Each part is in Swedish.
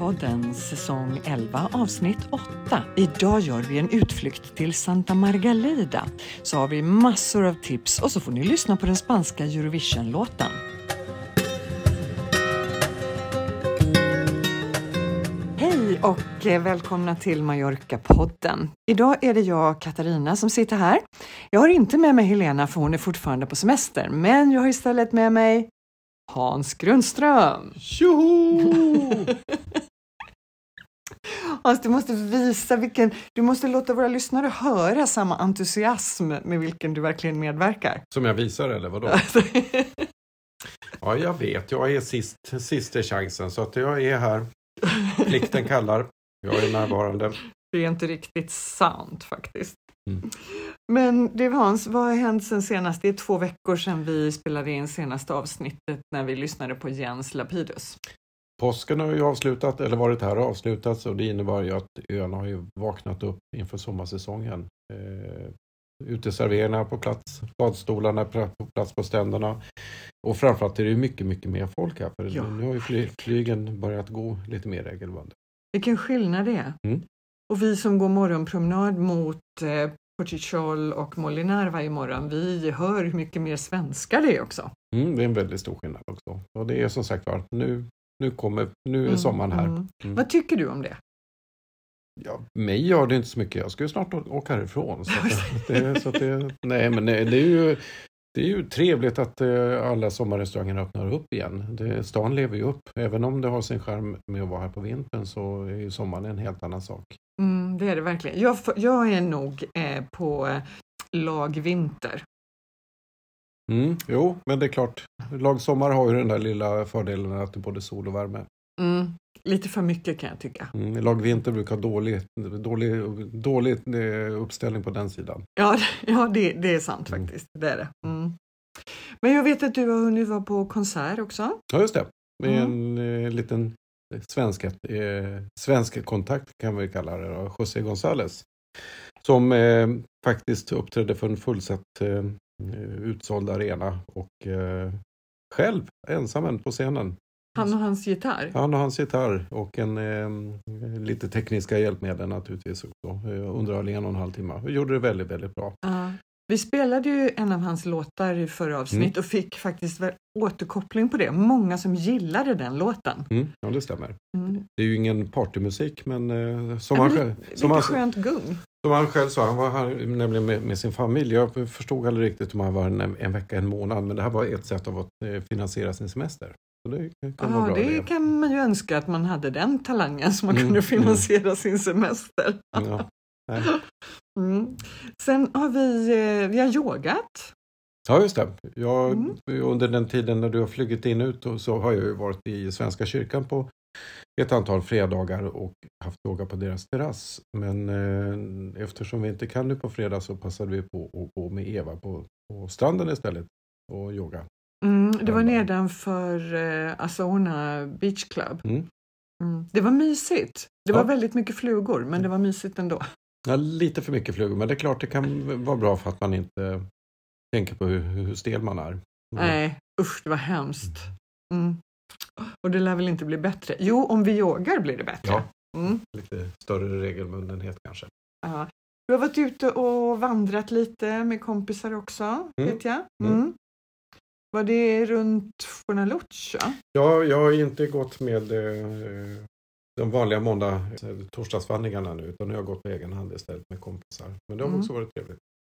Mallorca-podden säsong 11 avsnitt 8. Idag gör vi en utflykt till Santa Margalida. Så har vi massor av tips och så får ni lyssna på den spanska Eurovision-låten. Hej och eh, välkomna till Mallorca-podden. Idag är det jag, Katarina, som sitter här. Jag har inte med mig Helena för hon är fortfarande på semester, men jag har istället med mig Hans Grundström. Tjoho! Hans, du måste visa vilken, du måste låta våra lyssnare höra samma entusiasm med vilken du verkligen medverkar. Som jag visar eller vadå? Ja, jag vet. Jag är sist, sista chansen så att jag är här. Plikten kallar. Jag är närvarande. Det är inte riktigt sant faktiskt. Mm. Men du Hans, vad har hänt sen senast? Det är två veckor sedan vi spelade in senaste avsnittet när vi lyssnade på Jens Lapidus. Påsken har ju avslutat, eller varit här och avslutats och det innebär ju att öarna har ju vaknat upp inför sommarsäsongen. Eh, uteserveringarna på plats, badstolarna på plats på stränderna. Och framförallt är det mycket, mycket mer folk här för Ja. nu har ju fly, flygen börjat gå lite mer regelbundet. Vilken skillnad det är. Mm. Och vi som går morgonpromenad mot eh, Portichol och Molinar varje morgon, vi hör hur mycket mer svenska det är också. Mm, det är en väldigt stor skillnad också. Och det är som sagt var, nu, nu kommer, nu är Mm, sommaren här. mm. Mm. Vad tycker du om det? Ja, mig gör det inte så mycket. Jag ska ju snart åka härifrån. Så att det, så att det, nej, men det, det är ju det är ju trevligt att eh, alla sommarrestauranger öppnar upp igen. Det, stan lever ju upp. Även om det har sin charm med att vara här på vintern så är ju sommaren en helt annan sak. Mm, det är det verkligen. Jag, jag är nog eh, på eh, lag vinter. Mm, jo, men det är klart. Lag sommar har ju den där lilla fördelen att det är både sol och värme. Mm, lite för mycket kan jag tycka. Mm, lag vinter brukar ha dålig, dålig, dålig eh, uppställning på den sidan. Ja, ja det, det är sant Mm. faktiskt. Det är det. Mm. Men jag vet att du har hunnit vara på konsert också. Ja, just det. Med Mm. en eh, liten svensk, eh, svensk kontakt kan vi kalla det, då, José González. Som eh, faktiskt uppträdde för en fullsatt eh, utsåld arena och eh, själv ensam på scenen. Han och hans gitarr. Han och hans gitarr och en eh, lite tekniska hjälpmedel naturligtvis också. Eh, underhåll i en och en halv timme. Och gjorde det väldigt, väldigt bra. Ja. Vi spelade ju en av hans låtar i förra avsnitt Mm. och fick faktiskt återkoppling på det. Många som gillade den låten. Mm, ja, det stämmer. Mm. Det är ju ingen partymusik men eh, som, Ja, han, själv- som, han, skönt gung. Som han själv sa, han var här nämligen med, med sin familj. Jag förstod aldrig riktigt om han var en, en vecka, en månad. Men det här var ett sätt att eh, finansiera sin semester. Så det kan Ja, det det. kan man ju önska att man hade den talangen så man Mm, kunde finansiera sin semester. Ja. Nej. Mm. Sen har vi, eh, vi har yogat. ja, just det. Jag, Mm. Under den tiden när du har flugit in ut och så har jag ju varit i Svenska kyrkan på ett antal fredagar och haft yoga på deras terrass. Men eh, eftersom vi inte kan nu på fredag så passade vi på att gå med Eva på, på stranden istället och yoga. Mm, det var nedanför eh, Asona Beach Club. Mm. Mm. Det var mysigt. Det var väldigt mycket flugor, men det var mysigt ändå. Ja, lite för mycket flugor, men det är klart det kan vara bra för att man inte tänker på hur, hur stel man är. Mm. Nej, usch, det var hemskt. Mm. Och det lär väl inte bli bättre? Jo, om vi yogar blir det bättre. Ja, Mm. lite större regelbundenhet kanske. Ja. Du har varit ute och vandrat lite med kompisar också, Mm. vet jag. Mm. Mm. Var det runt Fornaluccia? Ja, jag har inte gått med eh, de vanliga måndag torsdagsvandringarna nu, utan nu har jag gått på egen hand istället med kompisar. Men det har Mm. också varit trevligt.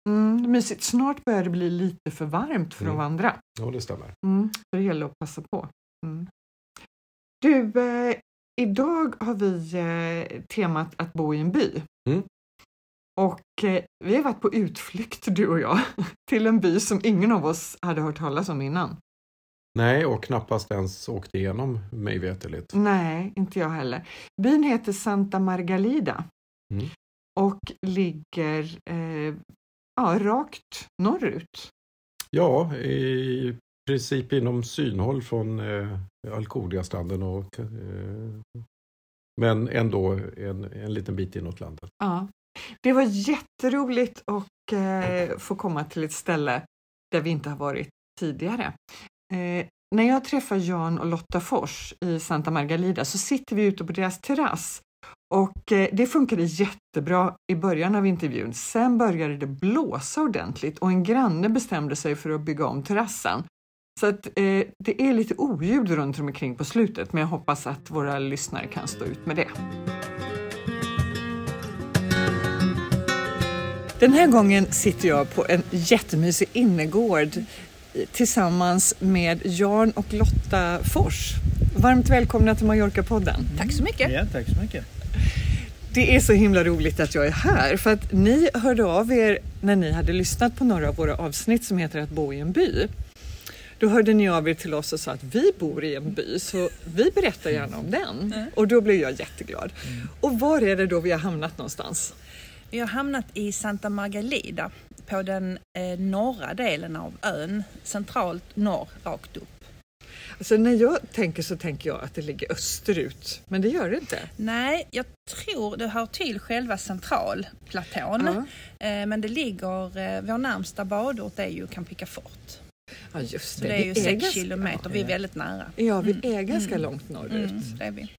Mm, mysigt. Snart börjar det bli lite för varmt för att Mm. vandra. Ja, det stämmer. Mm, så det gäller att passa på. Mm. Du, eh, idag har vi eh, temat att bo i en by. Mm. Och eh, vi har varit på utflykt du och jag till en by som ingen av oss hade hört talas om innan. Nej, och knappast ens åkt igenom mig veterligt. Nej, inte jag heller. Byn heter Santa Margalida Mm. och ligger eh, ja, rakt norrut. Ja, i princip inom synhåll från eh, Alcudia-stranden och eh, men ändå en, en liten bit inåt landet. Ja. Det var jätteroligt att eh, få komma till ett ställe där vi inte har varit tidigare. Eh, när jag träffar Jan och Lotta Fors i Santa Margalida så sitter vi ute på deras terrass och eh, det funkade jättebra i början av intervjun. Sen började det blåsa ordentligt och en granne bestämde sig för att bygga om terrassen. Så att, eh, det är lite oljud runt omkring på slutet men jag hoppas att våra lyssnare kan stå ut med det. Den här gången sitter jag på en jättemysig innergård tillsammans med Jan och Lotta Fors. Varmt välkomna till Mallorca-podden. Tack så mycket. Ja, tack så mycket. Det är så himla roligt att jag är här för att ni hörde av er när ni hade lyssnat på några av våra avsnitt som heter Att bo i en by. Då hörde ni av er till oss och sa att vi bor i en by så vi berättar gärna om den. Och då blev jag jätteglad. Och var är det då vi har hamnat någonstans? Vi har hamnat i Santa Margalida på den eh, norra delen av ön, centralt norr, rakt upp. Alltså när jag tänker så tänker jag att det ligger österut, men det gör det inte. Nej, jag tror det hör till själva centralplatån. Ja. Eh, men det ligger, eh, vår närmsta badort är ju Campica Fort. Ja, just det. det är ju Vi 6 ganska- kilometer, vi är väldigt nära. Ja, vi Mm. är ganska Mm. långt norrut. Mm, det är vi.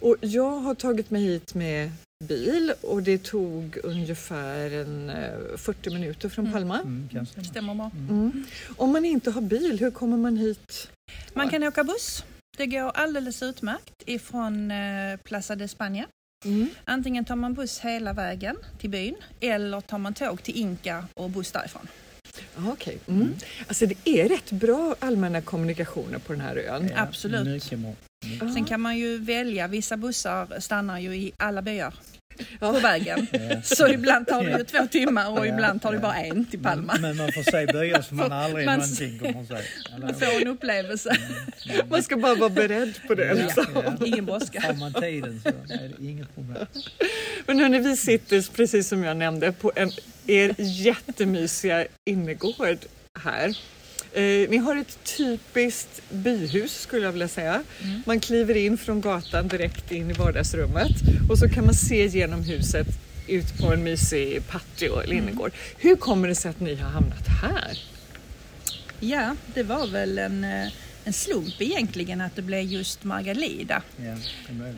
Och jag har tagit mig hit med bil och det tog ungefär en, eh, 40 minuter från Mm. Palma. Mm. Stämmer bra. Mm. Om man inte har bil, hur kommer man hit? Man kan åka buss. Det går alldeles utmärkt ifrån eh, Plaza de España. Mm. Antingen tar man buss hela vägen till byn eller tar man tåg till Inka och buss därifrån. Ah, Okej. Mm. Alltså det är rätt bra allmänna kommunikationer på den här ön. Ja, Absolut. Mycket bra. Ja. Sen kan man ju välja, vissa bussar stannar ju i alla byar Ja. på vägen. Ja. Så ibland tar det ju två timmar och Ja, ibland tar det ja. bara en till Palma. Men man får se byar som man aldrig Man- någonsin kommer se. Man får en upplevelse. Man ska bara vara beredd på det. Ja, Liksom. ja. Ingen brådska. Har man tiden så är det inget problem. Men hörni, vi sitter precis som jag nämnde på en, er jättemysiga innergård här. Eh, ni har ett typiskt byhus skulle jag vilja säga. Mm. Man kliver in från gatan direkt in i vardagsrummet och så kan man se genom huset ut på en mysig patio eller Mm. innergård. Hur kommer det sig att ni har hamnat här? Ja, det var väl en, eh, en slump egentligen att det blev just Margalida. Ja.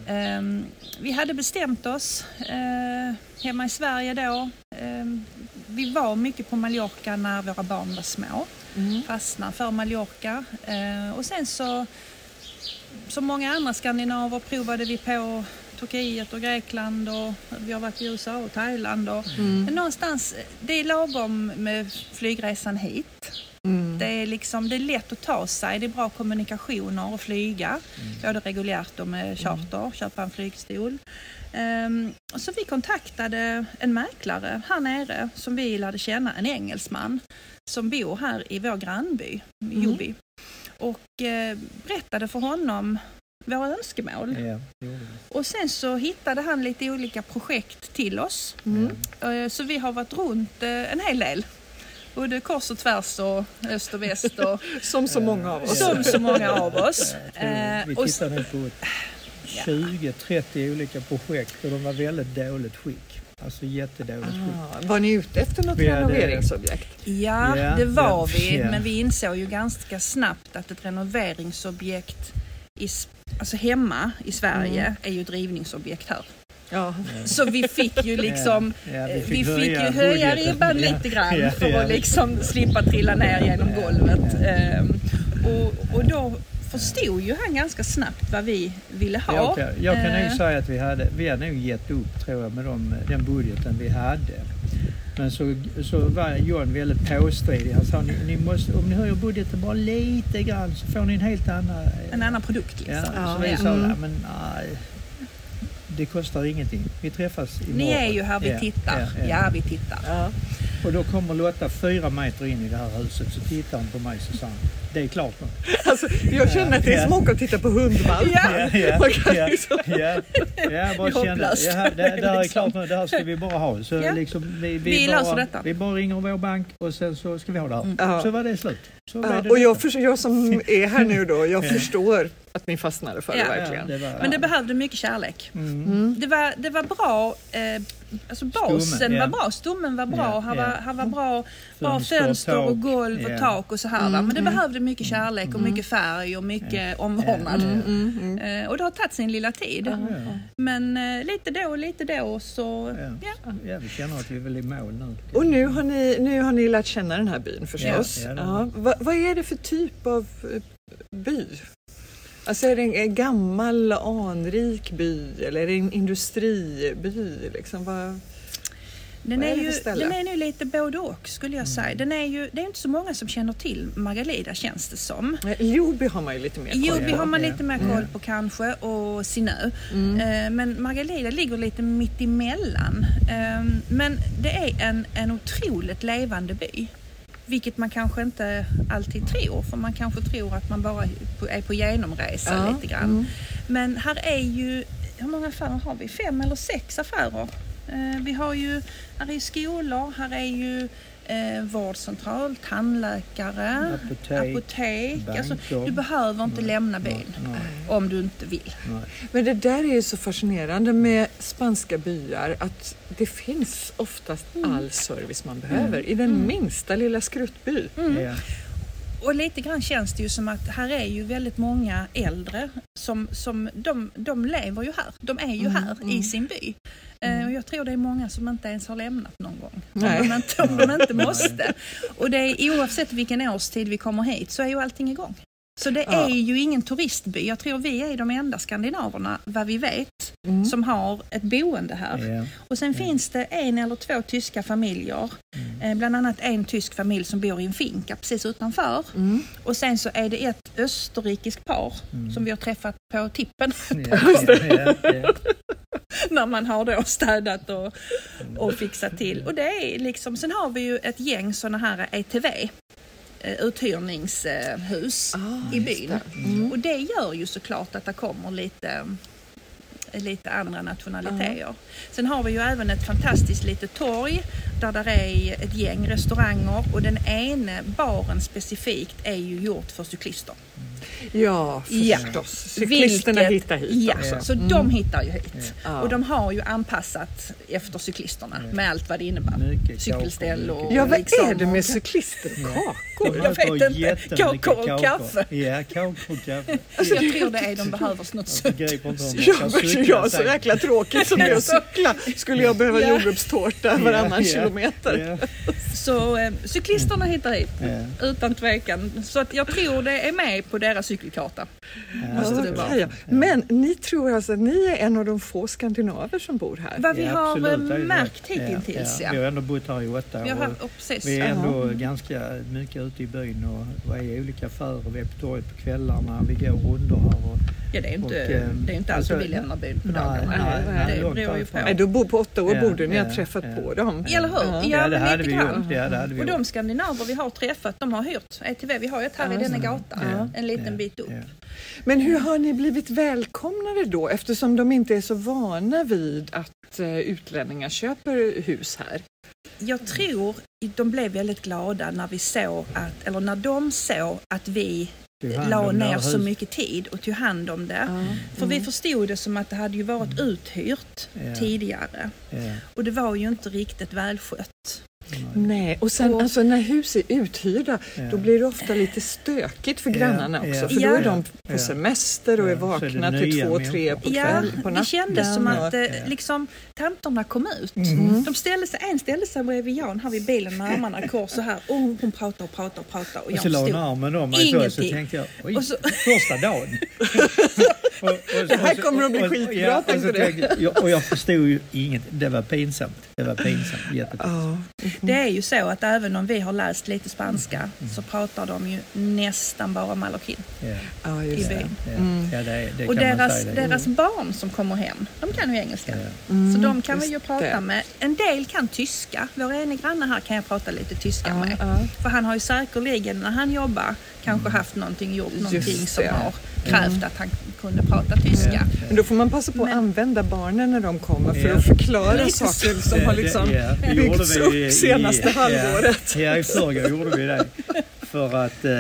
Ehm, vi hade bestämt oss eh, hemma i Sverige då. Ehm, vi var mycket på Mallorca när våra barn var små. Fastnade för Mallorca. Eh, och sen så, som många andra skandinaver, provade vi på Turkiet och Grekland och vi har varit i USA och Thailand. Och, Mm. Men någonstans, det är lagom med flygresan hit. Mm. Det är, liksom, det är lätt att ta sig, det är bra kommunikationer och flyga. Både reguljärt och med charter, köpa en flygstol. Och så vi kontaktade en mäklare här nere som vi lärde känna, en engelsman som bor här i vår grannby, Jobi. Och eh, berättade för honom våra önskemål. Vi. Och sen så hittade han lite olika projekt till oss. Mm. Eh, Så vi har varit runt eh, en hel del. Både kors och tvärs och öst och väst och Som så många av oss. som så många av oss. Vi Eh, och- tittade nog på 20-30 olika projekt och de var väldigt dåligt skick. Alltså jättedåligt skick. Ah, var ni ute efter något Vi hade- renoveringsobjekt? Ja, Ja, det var ja, vi. ja. Men vi insåg ju ganska snabbt att ett renoveringsobjekt i, alltså hemma i Sverige Mm. är ju ett rivningsobjekt här. Ja. Så vi fick ju liksom Ja, ja, eh, vi fick, ju höja ribban Ja, lite grann ja, för ja. att liksom slippa trilla ner genom golvet. Ehm, och, och då förstod ju han ganska snabbt vad vi ville ha. Jag kan, jag kan nog säga att vi hade, vi hade nog gett upp tror jag med de, den budgeten vi hade. Men så, så var John väldigt påstridig. Han sa ni, ni måste, om ni höjer budgeten bara lite grann så får ni en helt annan... En annan produkt liksom. Ja, Ja. så vi Ja. sa, Mm. ja, men nej, det kostar ingenting. Vi träffas imorgon. Ni är ju här, vi tittar. ja, Ja, ja. vi tittar. Och då kommer Lotta fyra meter in i det här huset så tittar hon på mig så sa det är klart nu. Alltså, jag känner att det är som att åka och titta på hundvalpar. Ja. Ja, ja, liksom- ja, ja, jag bara Det är kände, hopplöst. ja, det, det här är Liksom. klart nu, det här ska vi bara ha. Så Ja. liksom, vi, vi, Vi bara, detta. Vi bara ringer vår bank och sen så ska vi ha det här. Ja. Så var det slut. Så blev det och jag, för, jag som är här nu då, jag Ja. förstår att ni fastnade för Ja. det verkligen. Ja, det var, Men det behövde mycket kärlek. mm. Mm. Det var, det var bra, eh, alltså basen Stommen, ja. var bra, stommen var bra, ja. var, här var bra, bra Fönster, och golv och ja. tak och så här. va. Men det behövde mycket kärlek och mycket färg och mycket omvårdnad. Mm, mm, mm. Eh, och det har tagit sin lilla tid. Ja. Men eh, lite då och lite då så, Ja. ja. Ja, vi känner att vi är väl i mål nu. Och nu har, ni, nu har ni lärt känna den här byn förstås. Ja, ja, vad är det för typ av eh, by? Alltså är det en- gammal anrik by eller är det en industriby? Liksom? Vad, Den är är, ju, den är nu lite både och skulle jag säga. Den är ju, det är inte så många som känner till Margalida känns det som. Ljungby har man ju lite mer koll Joby på. har man lite mer koll på kanske och Sinö. Mm. Eh, Men Margalida ligger lite mitt emellan. Eh, Men det är en, en otroligt levande by. Vilket man kanske inte alltid tror, för man kanske tror att man bara är på- genomresa Ja, lite grann. mm. Men här är ju, hur många affärer har vi? Fem eller sex affärer. Eh, Vi har ju, här är skolor, här är ju eh, vårdcentral, tandläkare, Apotek, apotek. Alltså, du behöver inte lämna byn Nej, om du inte vill. nej. Men det där är ju så fascinerande med spanska byar att det finns oftast all service man behöver i den minsta lilla skruttby. Mm. Ja. Och lite grann känns det ju som att här är ju väldigt många äldre som, som de, de lever ju här. De är ju Mm, här i mm. sin by. Eh, och jag tror det är många som inte ens har lämnat någon gång. Nej. Om de inte, om de inte måste. Och det är, oavsett vilken årstid vi kommer hit så är ju allting igång. Så det är ju ingen turistby. Jag tror vi är de enda skandinaverna, vad vi vet, Mm. som har ett boende här. Ja. Och sen finns det en eller två tyska familjer. Mm. Eh, bland annat en tysk familj som bor i en finka precis utanför. Mm. Och sen så är det ett österrikiskt par Mm. som vi har träffat på tippen ja, ja. när man har då städat och, och fixat till. Och det är liksom, sen har vi ju ett gäng sådana här ETV, uthyrningshus Ah, i byn. det. Mm. Och det gör ju såklart att det kommer lite lite andra nationaliteter. Sen har vi ju även ett fantastiskt litet torg där där är ett gäng restauranger och den ene baren specifikt är ju gjort för cyklister. Ja, Ja. förstås. Cyklisterna Vilket- hittar hit Ja, också. så Mm. de hittar ju hit. Ja. Och de har ju anpassat efter cyklisterna med allt vad det innebär. Mycket Cykelställ och mycket. Ja, vad liksom, är det med och- cyklister och Ja. kakor? Jag vet inte. Kakor och kaffe. Ja, kakor och kaffe. Alltså, jag tror det är de behöver något Cykla jag, så jäkla tråkigt som det är att cykla skulle jag behöva jordgubbstårta varannan kilometer. Så eh, cyklisterna hittar hit. Utan tvekan. Så att jag tror det är med på deras cykelkarta. Ja. Men ni tror alltså att ni är en av de få skandinaver som bor här? Vad vi Ja, har absolut, eh, märkt hittills Vi ja. har ändå bott här i åtta Vi har, år. Vi är ändå Ja. ganska mycket ute i byn och är i olika affärer. Vi är på torget på kvällarna, vi går rundor här. Och, Ja, det är inte, Och, eh, det är inte alltid alltså, vi lämnar byn på nej, dagarna. nej, nej, det beror ju på. Nej, då bo, på åtta år Ja, borde ni ha ja, träffat ja. på dem. Eller hur? Ja. Ja, det hade vi gjort. Ja, det hade vi Och de skandinaver vi har träffat, de har hyrt ETV. Vi har ju ett här Ja, i denna just det. gata, Ja. en liten Ja, bit upp. ja. Men hur har ni blivit välkomnade då eftersom de inte är så vana vid att eh, utlänningar köper hus här? Jag tror de blev väldigt glada när vi såg att, eller när de såg att vi la ner så mycket tid och tog hand om det. Ja. För vi Mm. förstod det som att det hade ju varit uthyrt Ja. tidigare. Ja, Och det var ju inte riktigt välskött. Nej. Och sen Och- alltså när hus är uthyrda Ja. då blir det ofta lite stökigt för grannarna ja. också för då Ja. är de på semester och är Ja, så är vakna till två, tre på Ja, kväll, på natten. det kändes som att eh, Ja. liksom, tanterna kom ut. Mm. De ställde sig, en ställde sig bredvid Jan här vid bilen med armarna kors så här. Och hon pratar och pratar och pratar och Och jag så la hon armen om mig så, så tänkte jag, oj, Och så- första dagen. och, och, Det här kommer att bli skitbra, tänkte du. Och jag förstod ju inget. Det var pinsamt. Det var pinsamt. Jättepinsamt. Ja. Det är ju så att även om vi har läst lite spanska så pratar de ju nästan bara mallorquin. I byn. Mm. Och deras, deras barn som kommer hem, de kan ju engelska. Mm, Så de kan vi ju prata med. En del kan tyska. Vår ene granne här kan jag prata lite tyska med. För han har ju säkerligen när han jobbar kanske haft någonting, gjort någonting som har krävt att han kunde prata tyska. Men då får man passa på att Men- använda barnen när de kommer för att förklara saker som har liksom byggts vi upp senaste halvåret. Ja, i förrgår gjorde vi det. för att eh,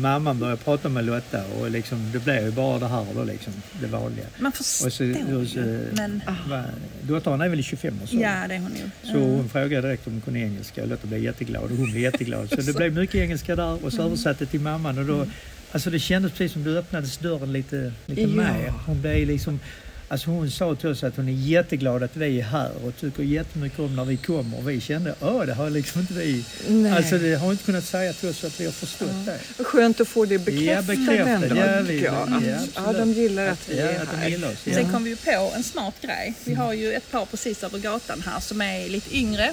mamman började prata med Lotta och liksom, det blev ju bara det här då liksom, det vanliga. Man förstår Och så, och så, ju. Men va, dottern är väl i 25 år så. ja, det är hon ju. Så hon frågade direkt om hon kunde engelska och Lotta blev jätteglad och hon blev jätteglad. Så det blev mycket engelska där och så översatte till mamman och då, alltså det kändes precis som du öppnades dörren lite, lite Ja. mer. Hon blev liksom, alltså hon sa till oss att hon är jätteglad att vi är här och tycker jättemycket om när vi kommer. Och vi kände, åh det har liksom inte vi, Nej. alltså det har inte kunnat säga till oss att vi har förstått det. Vad Skönt att få det bekräftat, bekräftat. Ja, vi- ja, att, ja, ja, de gillar att vi Ja, är att de här. oss. Ja. Sen kom vi ju på en smart grej. Vi har ju ett par precis över gatan här som är lite yngre.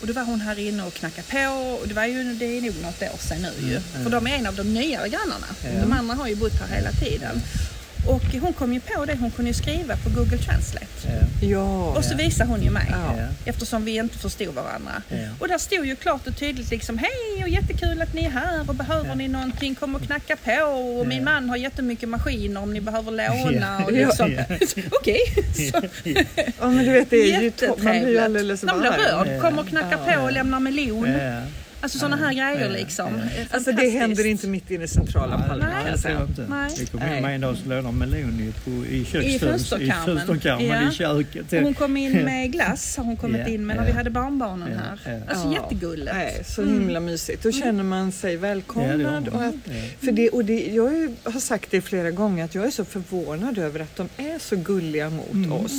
Och då var hon här inne och knackade på och det var ju, det är nog något år sedan nu ju. För de är en av de nyare grannarna. De andra har ju bott här hela tiden. Och hon kom ju på det, hon kunde ju skriva på Google Translate. Ja, Ja, Och så visade hon ju mig. Ja. Eftersom vi inte förstod varandra. ja. Och där stod ju klart och tydligt liksom Hej och jättekul att ni är här och behöver ni någonting kom och knacka på och min man har jättemycket maskiner om ni behöver låna Ja. och liksom. Ja. Okej. Ja, ja. ja, men du vet, det är ju. Man blir ju alldeles Man blir varm. rörd, kommer och knackar Ja. på och lämnar melon. Alltså sådana här grejer liksom. Ja. Alltså det händer inte mitt inne i centrala Palma Nej. inte. Nej. Vi kom in med en dag så låg det melon i, fönsterkarmen. I fönsterkarmen Ja. i köket. Hon kom in med glass har hon kommit Ja, in med när ja. vi hade barnbarnen Ja, här. ja. Alltså Ja. jättegulligt. Nej, så Mm. himla mysigt. Då känner man sig Ja, det välkomnad. och att, för det, och det, jag har sagt det flera gånger att jag är så förvånad över att de är så gulliga mot Mm. oss.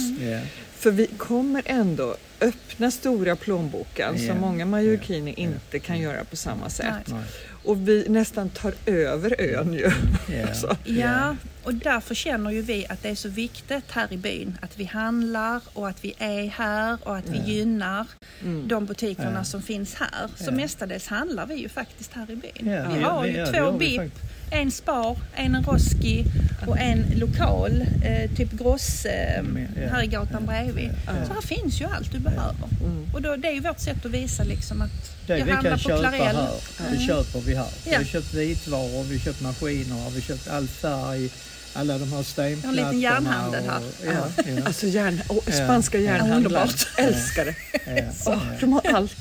För vi kommer ändå öppna stora plånboken Ja. som många mallorquiner Ja. inte kan göra på samma sätt. Nej. Och vi nästan tar över ön ju. Ja. Så. Ja, och därför känner ju vi att det är så viktigt här i byn att vi handlar och att vi är här och att vi gynnar Mm. de butikerna som finns här. Så mestadels handlar vi ju faktiskt här i byn. Vi har ju två BIP, faktiskt. En Spar, en Roski och en lokal, eh, typ Gross, eh, här i gatan bredvid. Så här finns ju allt du behöver. Mm. Och då, det är ju vårt sätt att visa liksom att Det jag vi handlar kan på köpa här, det Mm. köper vi här. Vi Ja. har köpt vitvaror, vi har köpt maskiner, vi har köpt all färg, alla de här stenplattorna. liten järnhandel här. och- Ja, ja, Alltså järn, oh, Ja. spanska Ja, järnhandlare. underbart. Älskar det. ja, Åh, de har allt.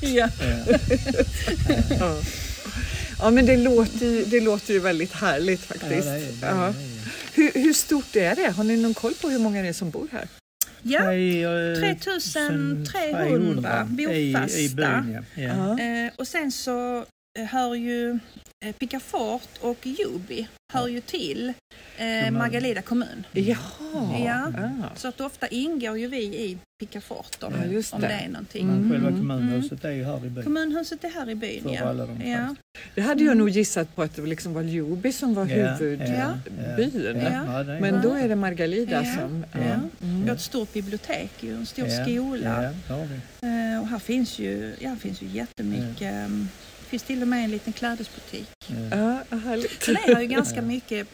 Ja. ja. Ja. ja men det låter, ju, det låter ju väldigt härligt Ja, faktiskt. det är- det är- Ja. det är- Hur, hur stort är det? Har ni någon koll på hur många det är som bor här? ja. Det är, eh, 3300 bofasta. I, i byn, ja. ja. Eh, och sen så hör ju eh, Picafort och Jubi hör ju till eh. Margalida kommun. Jaha. Ja. Ah. Så att ofta ingår ju vi i Picafort om, Ja, just om det. det är någonting. Mm. Men själva kommunhuset är ju här i byn. Kommunhuset är här i byn, För ja. de ja. Det hade jag nog gissat på att det liksom var Ljubi som var Ja, huvudbyn. Men då är det Margalida Ja. som... Ja. Mm. Vi har ett stort bibliotek, en stor Ja, skola. Ja, det har vi. Eh, och här finns ju, ja, finns ju jättemycket. Det finns till och med en liten klädesbutik. Ja. Ja, härligt. Är det ju ganska mycket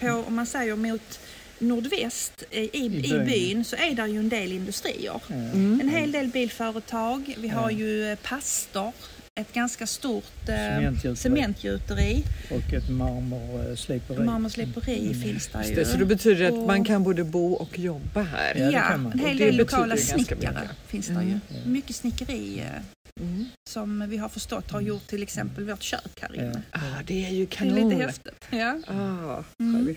på, om man säger mot nordväst i, i, i byn. så är där ju en del industrier. Ja. Mm. En hel del bilföretag. Vi har Ja. ju eh, Pastor, ett ganska stort eh, Cementgjuteri. cementgjuteri. Och ett marmorsliperi. Marmorsliperi Mm. finns där ju. det, så det betyder att Och- man kan både bo och jobba här. Ja, Ja, en hel del lokala snickare finns där Mm. ju. Ja. Mycket snickeri eh, Mm. som vi har förstått har gjort till exempel vårt kök här inne. Ja. Ah, det är ju Det är kanon. lite häftigt. Ja. Ah, Mm.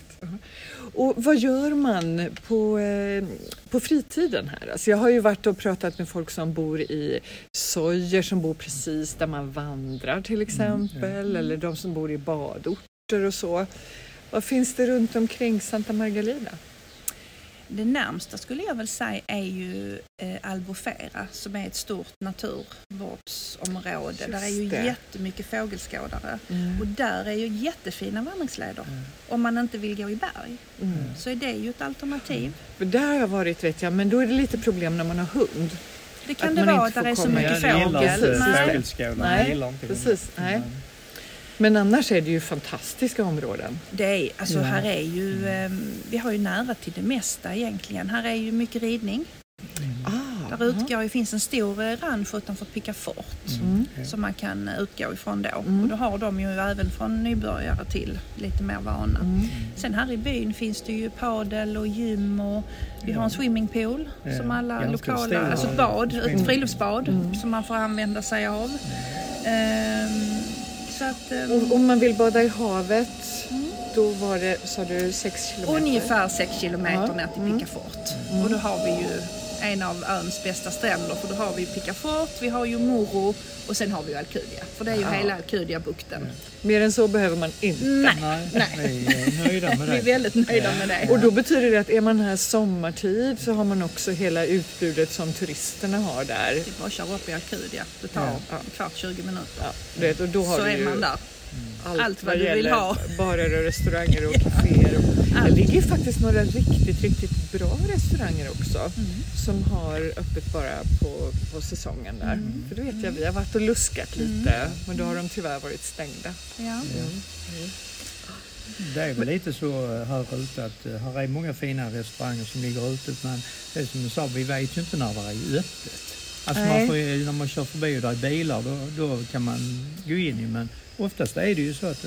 Och vad gör man på, eh, på fritiden här? Alltså jag har ju varit och pratat med folk som bor i Sojer som bor precis där man vandrar till exempel eller de som bor i badorter och så. Vad finns det runt omkring Santa Margalida? Det närmsta skulle jag väl säga är ju eh, Albufera som är ett stort naturvårdsområde. Just där är ju det. jättemycket fågelskådare. Mm. Och där är ju jättefina vandringsleder. Om man inte vill gå i berg Mm. så är det ju ett alternativ. För där har jag varit vet jag, men då är det lite problem när man har hund. Det kan Att det vara att det är så mycket in. jag gillar fågel. Precis, inte Nej. fågelskådare. Nej, precis, nej. Men- annars är det ju fantastiska områden. Det är, alltså Ja. här är ju, eh, vi har ju nära till det mesta egentligen. Här är ju mycket ridning. Ah, Där utgår, finns en stor eh, ranch utanför Picafort. Mm. Som man kan eh, utgå ifrån då. Mm. Och då har de ju även från nybörjare till lite mer vana. Mm. Sen här i byn finns det ju padel och gym och vi har en swimmingpool Ja, som alla ganska lokala, stor alltså ett bad, ett friluftsbad Mm. som man får använda sig av. Ehm, så att, Och om man vill bada i havet, Mm. då var det, sa du, sex kilometer? ungefär 6 kilometer Ja. ner till Mm. Pickafort. Och då har vi ju en av öns bästa stränder för då har vi Pickafort, vi har ju Moro och sen har vi ju Alcudia. För det är ju Ja. hela Alcudia-bukten. Mer än så behöver man inte. Nej, Nej, Nej. vi är nöjda med vi är det. väldigt nöjda med det. Och då betyder det att är man här sommartid så har man också hela utbudet som turisterna har där. Det är bara att köra upp i Alcudia. Det tar Ja. en kvart, 20 minuter. Ja, vet, och då har Så du är ju man där. Allt, Allt vad vad du vill ha. barer och restauranger och kaféer. Och, det ligger faktiskt några riktigt, riktigt bra restauranger också Mm. som har öppet bara på, på säsongen där. Mm. För det vet jag, vi har varit och luskat lite men då har de tyvärr varit stängda. Ja. Det är väl lite så här ute att eh, här är många fina restauranger som ligger ute men det är som du sa, vi vet ju inte när det är öppet. Alltså Nej. man får, när man kör förbi och det är bilar då, då kan man gå in i men oftast är det ju så att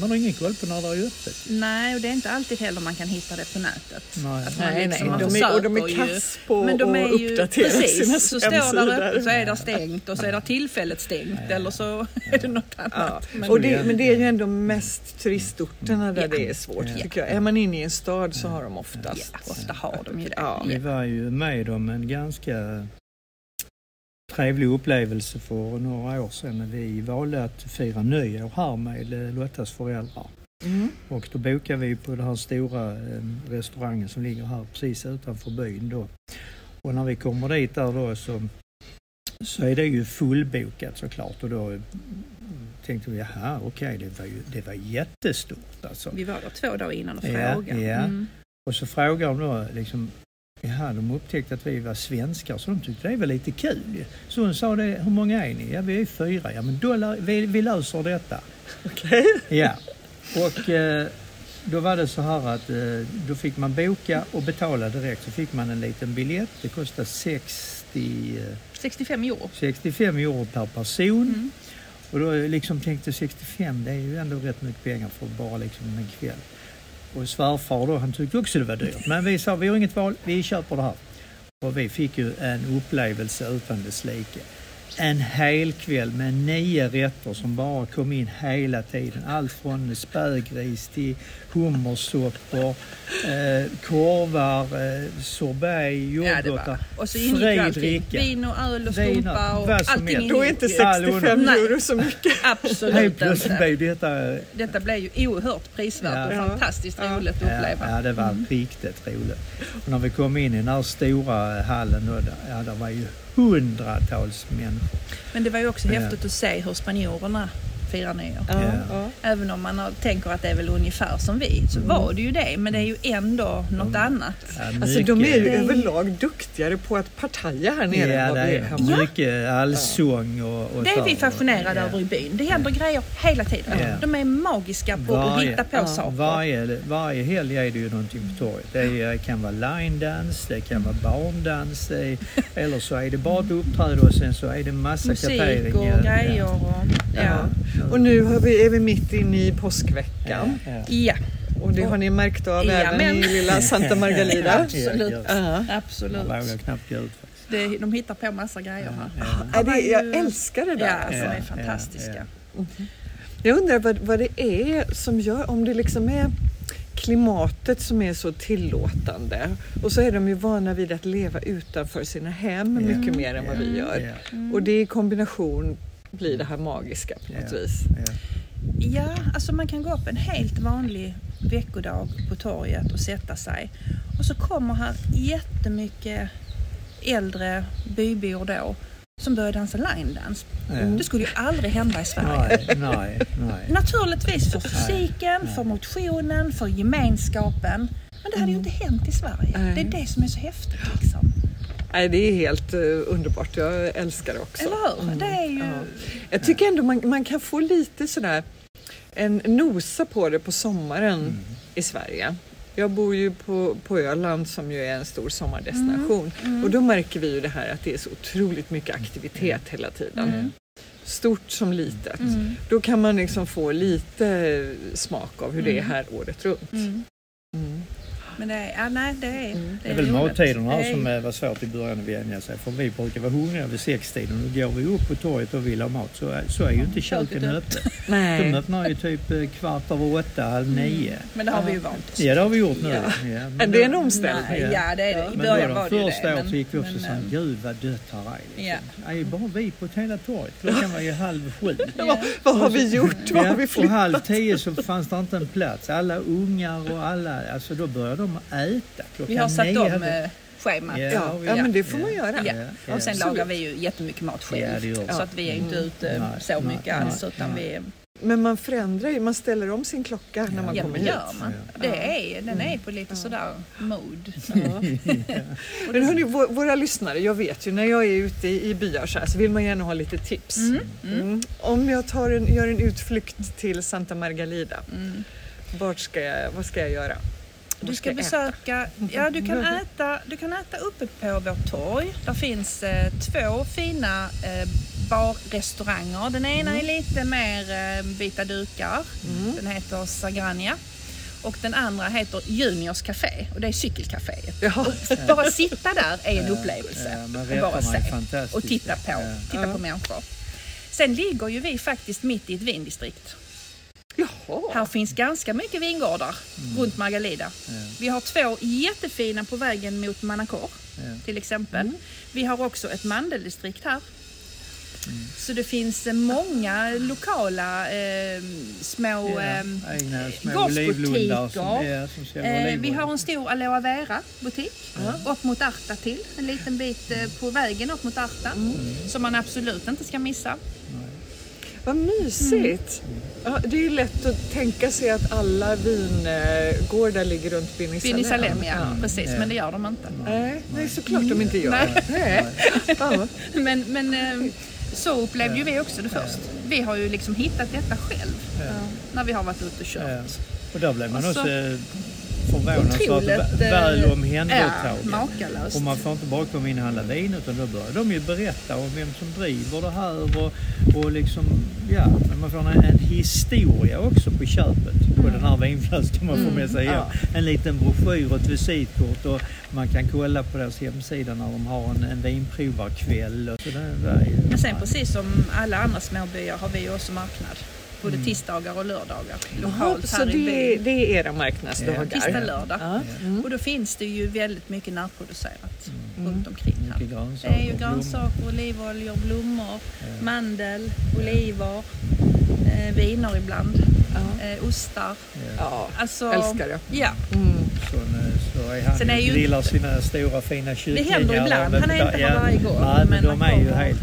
man har ingen koll på när det är öppet. Nej, och det är inte alltid heller man kan hitta det på nätet. Nej. Att man Nej, nej, liksom- man de är, och de är kass på Men de att är ju, uppdatera sina precis, så står hemsidor. öppet så är det stängt och så är det tillfälligt stängt eller så är det något Ja. annat. Men, Och det, men det är ju ändå mest turistorterna där Ja. det är svårt Ja. tycker jag. Är man inne i en stad så har de oftast. ja, ofta har de ju det. Ja. Vi var ju med om en ganska trevlig upplevelse för några år sedan när vi valde att fira nyår här med eh, Lottas föräldrar. Mm. Och då bokade vi på den här stora eh, restaurangen som ligger här precis utanför byn då. Och när vi kommer dit där då så, så är det ju fullbokat såklart och då mm, tänkte vi, jaha okej det var ju det var jättestort alltså. Vi var där två dagar innan och Ja, frågade. ja. Mm. Och så frågade de då liksom, jaha de upptäckte att vi var svenskar så de tyckte det var lite kul. Så hon sa det, hur många är ni? Ja vi är fyra. Ja men då, lär- vi, vi löser detta. Okej. Ja, och eh, då var det så här att eh, då fick man boka och betala direkt. Så fick man en liten biljett. Det kostade 60, eh, 65 euro. 65 euro per person. Mm. Och då liksom tänkte 65, det är ju ändå rätt mycket pengar för bara liksom en kväll. Och svärfar då, han tyckte också det var dyrt. Men vi sa, vi har inget val, vi köper det här. Och vi fick ju en upplevelse utan dess like. En hel kväll med nio rätter som bara kom in hela tiden. Allt från spögris till hummersoppor, eh, korvar, eh, sorbet, Ja, det yoghurtar. var. Och så ingick allting. Vin och öl och skumpa och allting. Då är inte ju. All 65 Nej. euro så mycket. Absolut Helt plötsligt inte. blev detta Detta blev ju oerhört prisvärt Ja. och Ja. fantastiskt Ja. roligt att Ja, uppleva. ja, det var riktigt roligt. Och när vi kom in i den här stora hallen då, där- ja, det var ju hundratals människor. Men det var ju också Ja. häftigt att se hur spanjorerna firar nyår. Ja. Även om man har- tänker att det är väl ungefär som vi, så Mm. var det ju det. Men det är ju ändå något Mm. annat. Ja, Alltså de är ju överlag duktigare på att partaja här nere Ja, det är mycket allsång och, och Det är vi fascinerade Ja. över i byn. Det händer grejer hela tiden. Ja. De är magiska på att Varje- hitta på ja, saker. Varje, varje helg är det ju någonting på torget. Det är, kan vara line dance, det kan vara barndans, är, eller så är det bara ett uppträde och sen så är det massa Musik och grejer. Och. Och nu har vi, är vi mitt inne i påskveckan Ja, och det har ni märkt av Ja, även men- i lilla Santa Margalida. Absolut. Ja, absolut. Man vågar knappt gå ut. Det, de hittar på massa grejer här. Ja, det, jag älskar det där. Ja, alltså. som är fantastiska. ja, Jag undrar vad, vad det är som gör, om det liksom är klimatet som är så tillåtande och så är de ju vana vid att leva utanför sina hem mycket mer än vad vi gör. ja, Och det i kombination blir det här magiska på något Ja. vis. ja. Alltså man kan gå upp en helt vanlig veckodag på torget och sätta sig. Och så kommer här jättemycket äldre bybor då som börjar dansa linedance. Ja. Det skulle ju aldrig hända i Sverige. Nej, nej, nej. Naturligtvis för fysiken, för motionen, för gemenskapen. Men det hade ju inte hänt i Sverige. Det är det som är så häftigt liksom. Nej, det är helt eh, underbart. Jag älskar det också. Eller hur? Mm. Det är ju... Ja. Jag tycker ändå man, man kan få lite sådär en nosa på det på sommaren Mm. i Sverige. Jag bor ju på, på Öland som ju är en stor sommardestination Mm. och då märker vi ju det här att det är så otroligt mycket aktivitet hela tiden. Mm. Stort som litet. Mm. Då kan man liksom få lite smak av hur det är Mm. här året runt. Mm. Mm. Men det är, ja, nej, det är, Mm. Det är väl roligt. mattiderna Det är- som var svårt i början att vänja sig. För vi brukar vara hungriga vid sextiden och går vi upp på torget och vill ha mat. Så, är- så är ju inte köken öppet. De öppnar ju typ eh, kvart över åtta, halv nio. Men det har vi ju vant oss Ja, det har vi gjort nu. Ja. Ja, Men det är en omställning. Nej, ja, det är det. I Men början var de det ju första det. åren så gick vi upp och sa Gud vad dött här är. Liksom. Ja. Det är ju bara vi på hela torget. Klockan var ju halv sju. Vad, vad har vi gjort? Vad har vi och flyttat? halv tio så fanns det inte en plats. Alla ungar och alla, alltså då började de äta. Klockan Vi har satt nio om eh, schemat. Ja, Ja, ja, men det får man göra. Ja. Ja, Och sen absolut. lagar vi ju jättemycket mat Ja, själv. det. Så att vi är inte Mm. ute Nej, så nej, mycket alls. nej, Utan nej. vi, Men man förändrar ju, man ställer om sin klocka när man Ja, ja, kommer hit. gör man. Det är, den är på lite sådär mode. Ja. Men hörni, vå- våra lyssnare, jag vet ju när jag är ute i i byar så, här, så vill man gärna ha lite tips. Mm. Mm. Mm. Om jag tar en, gör en utflykt till Santa Margalida, Mm. vart ska jag, vad ska jag göra? Du ska äta? besöka, ja du kan äta, du kan äta uppe på vårt torg. Där finns eh, två fina eh, barrestauranger. Den ena är lite mer eh, vita dukar. Mm. Den heter Sagrania. Och den andra heter Juniors Café och det är cykelcaféet. Jaha. Bara sitta där är en upplevelse. Ja, bara se och titta på, Ja. titta Ja. på människor. Sen ligger ju vi faktiskt mitt i ett vindistrikt. Jaha. Här finns ganska mycket vingårdar runt Margalida. Ja, Vi har två jättefina på vägen mot Manacor ja. till exempel. Vi har också ett mandeldistrikt här. Mm. Så det finns eh, många lokala eh, små... Ja, Eh, egna små gårdsbutiker. som, ja, som eh, vi har en stor aloe vera butik upp mot Arta till. En liten bit eh, på vägen upp mot Arta. Som man absolut inte ska missa. Vad mysigt! Ja, det är ju lätt att tänka sig att alla vingårdar ligger runt Binisalem. Bini Salem, ja. Precis, Ja. men det gör de inte. Nej, nej, såklart de inte gör. Nej. Nej. Ja. Men, men eh, så upplevde ju vi också det först. Vi har ju liksom hittat detta själv Ja. när vi har varit ute och kört. Ja. Och där blev man Och så- också förvånansvärt eh, väl Ja, omhändertagen. makalöst. Och man får inte bara komma in och handla vin utan då börjar de ju berätta om vem som driver det här och, och liksom, ja, men man får en, en historia också på köpet på den här vinflaskan man får med sig hem. En liten broschyr och ett visitkort och man kan kolla på deras hemsida när de har en, en vinprovarkväll. Och så Men sen precis som alla andra småbyar har vi ju också marknad. Både tisdagar och lördagar. Lokalt så här i det, det är era marknadsdagar? Tisdag, lördag. Ja. Mm. Och då finns det ju väldigt mycket närproducerat Mm. runt omkring här. Det är ju grönsaker, olivoljor, blommor, Ja. mandel, oliver, eh, viner ibland, Ja. eh, ostar. Ja. ja, Alltså, älskar det. Ja, Mm. Så, så är han Sen är ju grillar inte- sina stora fina kycklingar. händer ibland. Han är inte här ja. varje gång, men, men de är ju helt...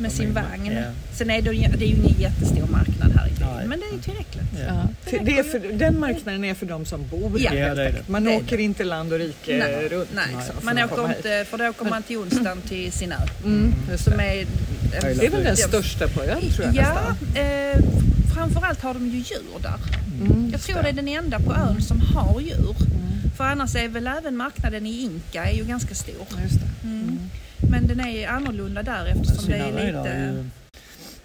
med sin vagn. Sen är det, ju- det är ju ingen jättestor marknad här i Nej. byn, men det är ju tillräckligt. Ja. Ja. För det är för, den marknaden är för de som bor Ja. helt Ja, det är det. enkelt. Man Det åker inte land och rike Nej. runt. Nej, för man åker inte, för då åker man till onsdagen till sin ö. Mm, det. Som är, det är väl den största på ön tror jag Ja, eh, framförallt har de ju djur där. Mm, Jag tror det är den enda på ön som har djur. För annars är väl även marknaden i Inka är ju ganska stor. Ja, just det. Mm. Men den är annorlunda där eftersom det är lite,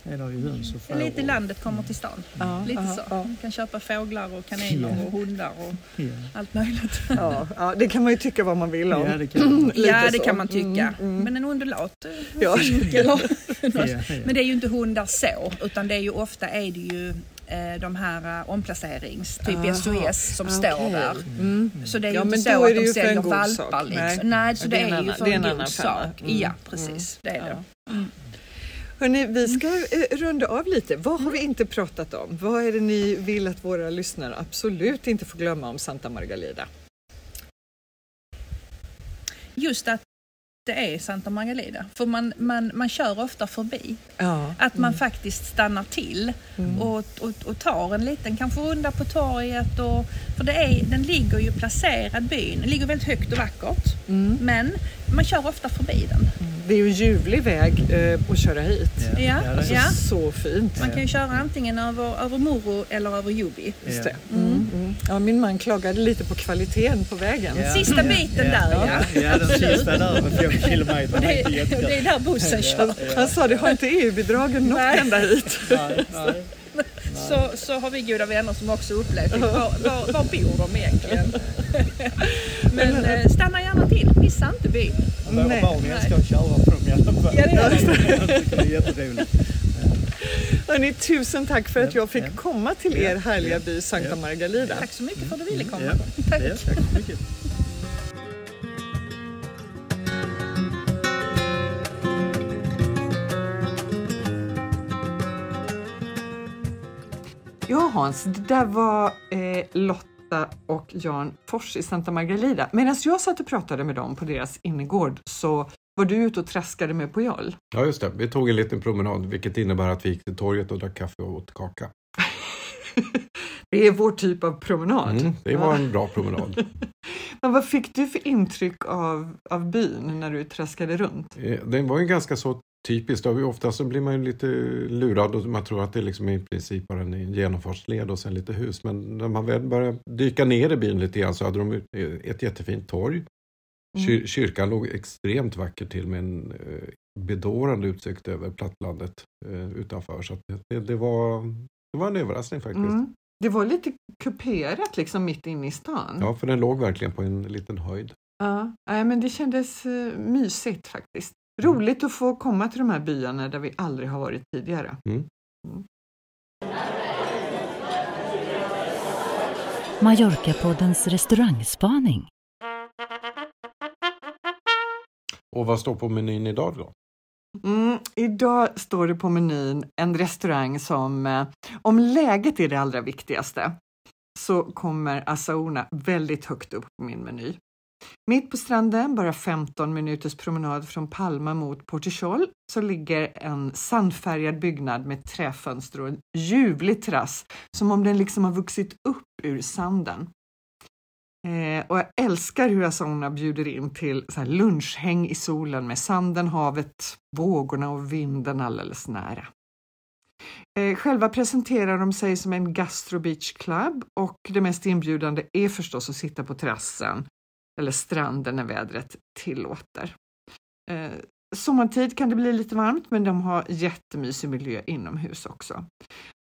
ju, är där ju höns och är lite får. landet kommer till stan. Ja, Lite så. Ja, Man kan köpa fåglar och kaniner Ja. och hundar och Ja. allt möjligt. ja, ja, det kan man ju tycka vad man vill om. Ja, det kan man. Ja, det kan man tycka. Mm, mm. Men en undulat, eh, Ja. Men det är ju inte hundar så, utan det är ju ofta är det ju eh, de här eh, omplacerings, typ Aha. SOS som Okej. står där. Mm. Så det är ju Ja, inte så att de säljer valpar liksom. Nej. Nej, så det, det är ju för en en god sak. Mm. Ja, precis. Det är det. Hörrni, vi ska eh, runda av lite. Vad har vi inte pratat om? Vad är det ni vill att våra lyssnare absolut inte får glömma om Santa Margalida? Just att det är Santa Margalida. För man, man, man kör ofta förbi. Ja. Att man faktiskt stannar till Mm. och, och, och tar en liten, kanske runda på torget. Och, för det är, den ligger ju placerad, byn. Den ligger väldigt högt och vackert. Mm. Men man kör ofta förbi den. Det är ju en ljuvlig väg eh, att köra hit. Ja, det är Alltså, ja. Så fint. Man kan ju köra antingen över, över Moro eller över Jobi. Just Ja. det. Mm. Mm. Ja, min man klagade lite på kvaliteten på vägen. Ja. Sista Ja. biten Ja. där ja. Ja, den sista där med fem kilometer. Det det, är där bussen kör. Han sa det har inte EU-bidragen nått ända hit. Nej, nej. Så, så har vi goda vänner som också upplevt. Var, var, var bor de egentligen? Men eh, stanna gärna till, missa inte byn. Våra Nej. barn älskar att köra på dem i alla fall. Ja, det gör de. Det är jätteroligt. Hörrni, tusen tack för att jag fick komma till er härliga by Sankta Ja. Margalida. Tack så mycket för att du ville komma. Tack. ja, tack så mycket. Hans, det där var eh, Lotta och Jan Fors i Santa Margalida. Medan jag satt och pratade med dem på deras innergård så var du ute och traskade med Pujol. Ja, just det. Vi tog en liten promenad, vilket innebär att vi gick till torget och drack kaffe och åt kaka. Det är vår typ av promenad. Mm, det var en bra promenad. Men vad fick du för intryck av, av byn när du traskade runt? Eh, Den var ju ganska så typiskt. Ofta så blir man ju lite lurad och man tror att det liksom i princip bara en genomfartsled och sen lite hus. Men när man väl började dyka ner i byn lite grann så hade de ett jättefint torg. Kyr, kyrkan låg extremt vackert till med en eh, bedårande utsikt över plattlandet eh, utanför. Så det, det, var, det var en överraskning faktiskt. Mm. Det var lite kuperat liksom mitt inne i stan. Ja, för den låg verkligen på en liten höjd. Ja, men det kändes uh, mysigt faktiskt. Roligt att få komma till de här byarna där vi aldrig har varit tidigare. Mm. Mallorca-poddens restaurangspaning. Och vad står på menyn idag då? Mm, idag står det på menyn en restaurang som, eh, om läget är det allra viktigaste, så kommer Asaona väldigt högt upp på min meny. Mitt på stranden, bara 15 minuters promenad från Palma mot Portichol, så ligger en sandfärgad byggnad med träfönster och en ljuvlig terrass, som om den liksom har vuxit upp ur sanden. Eh, och jag älskar hur Asona bjuder in till så här lunchhäng i solen med sanden, havet, vågorna och vinden alldeles nära. Eh, själva presenterar de sig som en Gastro Beach Club och det mest inbjudande är förstås att sitta på terrassen eller stranden när vädret tillåter. Eh, sommartid kan det bli lite varmt men de har jättemysig miljö inomhus också.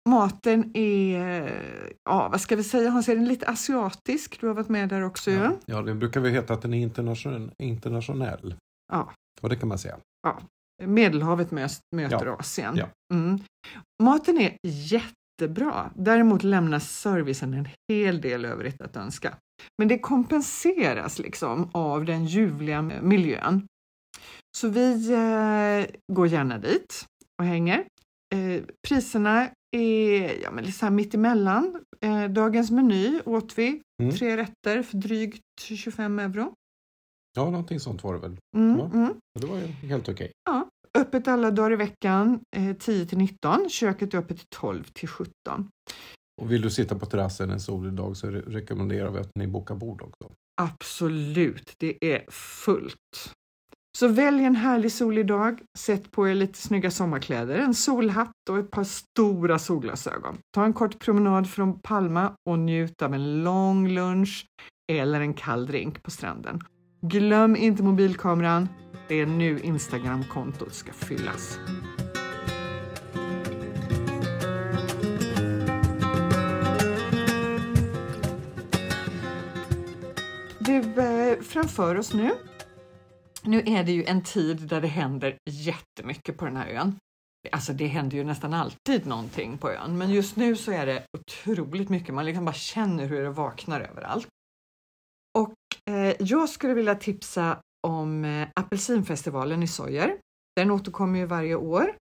Maten är, ja vad ska vi säga Hans, är den lite asiatisk? Du har varit med där också. Ja, ja, det brukar väl heta att den är internation, internationell. Ja. Och det kan man säga. Medelhavet mös- möter Ja. Asien. Ja. Mm. Maten är jättebra. Däremot lämnar servicen en hel del övrigt att önska. Men det kompenseras liksom av den ljuvliga miljön. Så vi eh, går gärna dit och hänger. Eh, priserna är ja, men så här mittemellan. Eh, dagens meny åt vi Mm. tre rätter för drygt 25 euro. Ja, någonting sånt var det väl. Mm, Ja. mm. Det var ju helt okej. Öppet alla dagar i veckan, eh, 10 till 19. Köket är öppet till 12 till 17. Och vill du sitta på terrassen en solig dag så re- rekommenderar vi att ni bokar bord också. Absolut, det är fullt. Så välj en härlig solig dag, sätt på er lite snygga sommarkläder, en solhatt och ett par stora solglasögon. Ta en kort promenad från Palma och njut av en lång lunch eller en kall drink på stranden. Glöm inte mobilkameran, det är nu Instagramkontot ska fyllas. Du, eh, framför oss nu. Nu är det ju en tid där det händer jättemycket på den här ön. Alltså det händer ju nästan alltid någonting på ön, men just nu så är det otroligt mycket. Man liksom bara känner hur det vaknar överallt. Och eh, jag skulle vilja tipsa om eh, apelsinfestivalen i Sojer. Den återkommer ju varje år.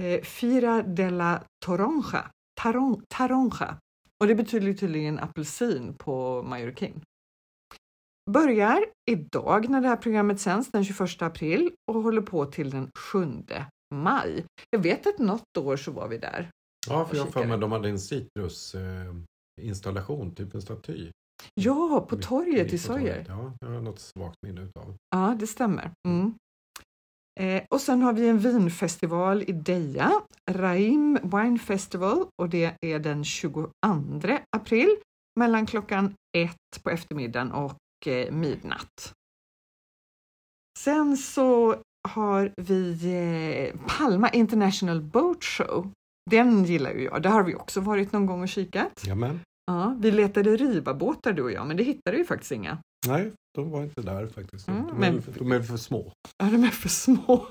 Eh, Fira della Toronja, Taron, Taronja. Och det betyder tydligen apelsin på mallorquin. Börjar idag när det här programmet sänds den 21 april och håller på till den 7 maj. Jag vet att något år så var vi där. Ja, för jag för mig de hade en citrusinstallation, typ en staty. Ja, på torget i Sojer. Ja, jag har något svagt minne utav. Ja, det stämmer. Mm. Eh, och sen har vi en vinfestival i Deja, Raim Wine Festival och det är den 22 april mellan klockan ett på eftermiddagen och eh, midnatt. Sen så har vi eh, Palma International Boat Show Den gillar ju jag. Där har vi också varit någon gång och kikat. Jamen. Ja, vi letade ribabåtar du och jag, men det hittade ju faktiskt inga. Nej, de var inte där faktiskt. Mm, de, men- är, de är för små. Ja, de är för små.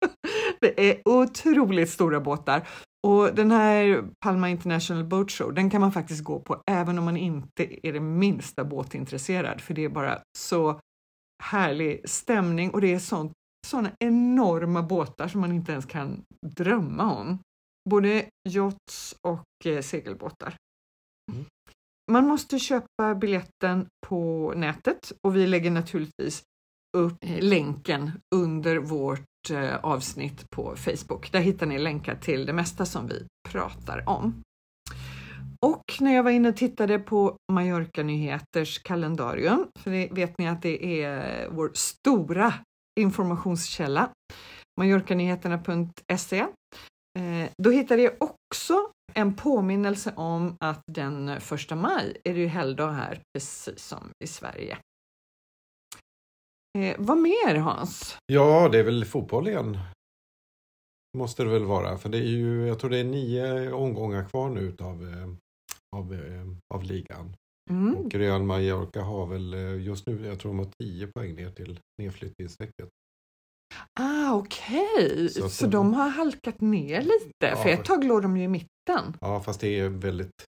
det är otroligt stora båtar. Och den här Palma International Boat Show, den kan man faktiskt gå på även om man inte är det minsta båtintresserad, för det är bara så härlig stämning och det är sånt, såna enorma båtar som man inte ens kan drömma om. Både yachts och eh, segelbåtar. Mm. Man måste köpa biljetten på nätet och vi lägger naturligtvis upp eh, länken under vårt Eh, avsnitt på Facebook. Där hittar ni länkar till det mesta som vi pratar om. Och när jag var inne och tittade på Mallorca Nyheters kalendarium, för det vet ni att det är vår stora informationskälla, mallorcanyheterna.se, eh, då hittade jag också en påminnelse om att den första maj är det ju helgdag här, precis som i Sverige. Eh, vad mer Hans? Ja, det är väl fotboll igen. Måste det väl vara. För det är ju, jag tror det är nio omgångar kvar nu utav, eh, av, eh, av ligan. Mm. Och Real Mallorca har väl eh, just nu, jag tror de har 10 poäng ner till nedflyttningsstrecket. Ah, okej, Så så, att- de har halkat ner lite, Ja, för ett tag låg de ju i mitten. Ja, fast det är väldigt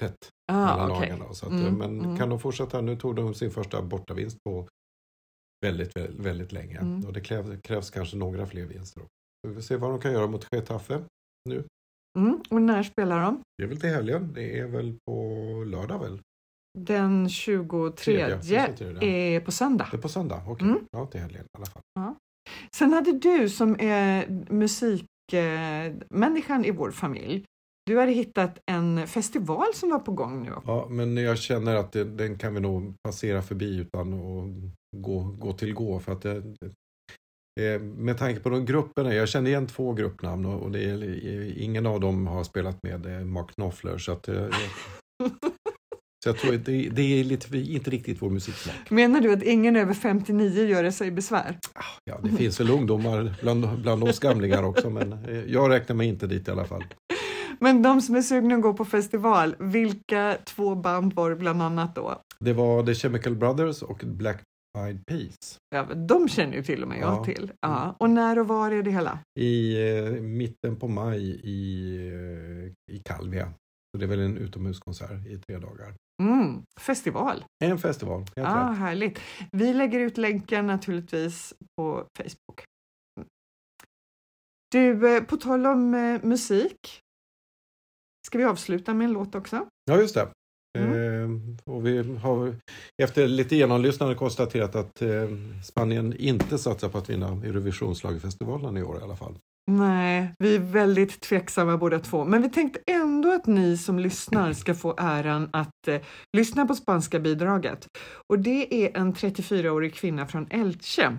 tätt Ah, mellan okej. lagen. då, Så att, Mm, men mm. kan de fortsätta? Nu tog de sin första bortavinst på väldigt, väldigt, väldigt länge. Mm. Och det krävs, krävs kanske några fler vinster. Vi får se vad de kan göra mot Getafe nu. Mm. Och när spelar de? Det är väl till helgen. Det är väl på lördag väl? Den 23 Tredje, 23, är på söndag. Det är på söndag? Okej, Mm. ja till helgen i alla fall. Sen hade du som är musikmänniskan i vår familj, du hade hittat en festival som var på gång nu. Ja, men jag känner att det, den kan vi nog passera förbi utan att gå, gå till gå. För att det, eh, med tanke på de grupperna, jag känner igen två gruppnamn och, det är, ingen av dem har spelat med eh, Mark Knopfler. Så, att, eh, så jag tror att det, det är lite, inte riktigt vår musiksmak. Menar du att ingen över 59 gör sig besvär? Ja, det finns väl ungdomar bland, bland oss gamlingar också, men jag räknar mig inte dit i alla fall. Men de som är sugna att gå på festival, vilka två band var det bland annat då? Det var The Chemical Brothers och Black Eyed Peas Ja, de känner ju till och med jag Ja. till. Ja. Och när och var är det hela? i eh, mitten på maj i, eh, i Calvia. Så det är väl en utomhuskonsert i tre dagar. Mm, festival. En festival, helt Ja, rätt. härligt. Vi lägger ut länken naturligtvis på Facebook. Mm. Du, eh, på tal om eh, musik. Ska vi avsluta med en låt också? Ja, just det. Mm. Eh, och vi har efter lite genomlyssnande konstaterat att eh, Spanien inte satsar på att vinna Eurovisionsschlagerfestivalen i år i alla fall. Nej, vi är väldigt tveksamma båda två, men vi tänkte ändå att ni som lyssnar ska få äran att eh, lyssna på spanska bidraget. Och det är en 34-årig kvinna från Elche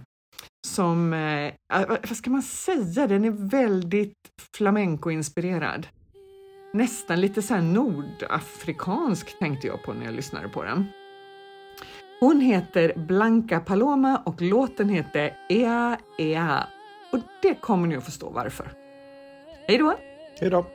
som, eh, vad ska man säga, den är väldigt flamenco-inspirerad. Nästan lite så här nordafrikansk tänkte jag på när jag lyssnade på den. Hon heter Blanca Paloma och låten heter Ea Ea och det kommer ni att förstå varför. Hej då! Hej då!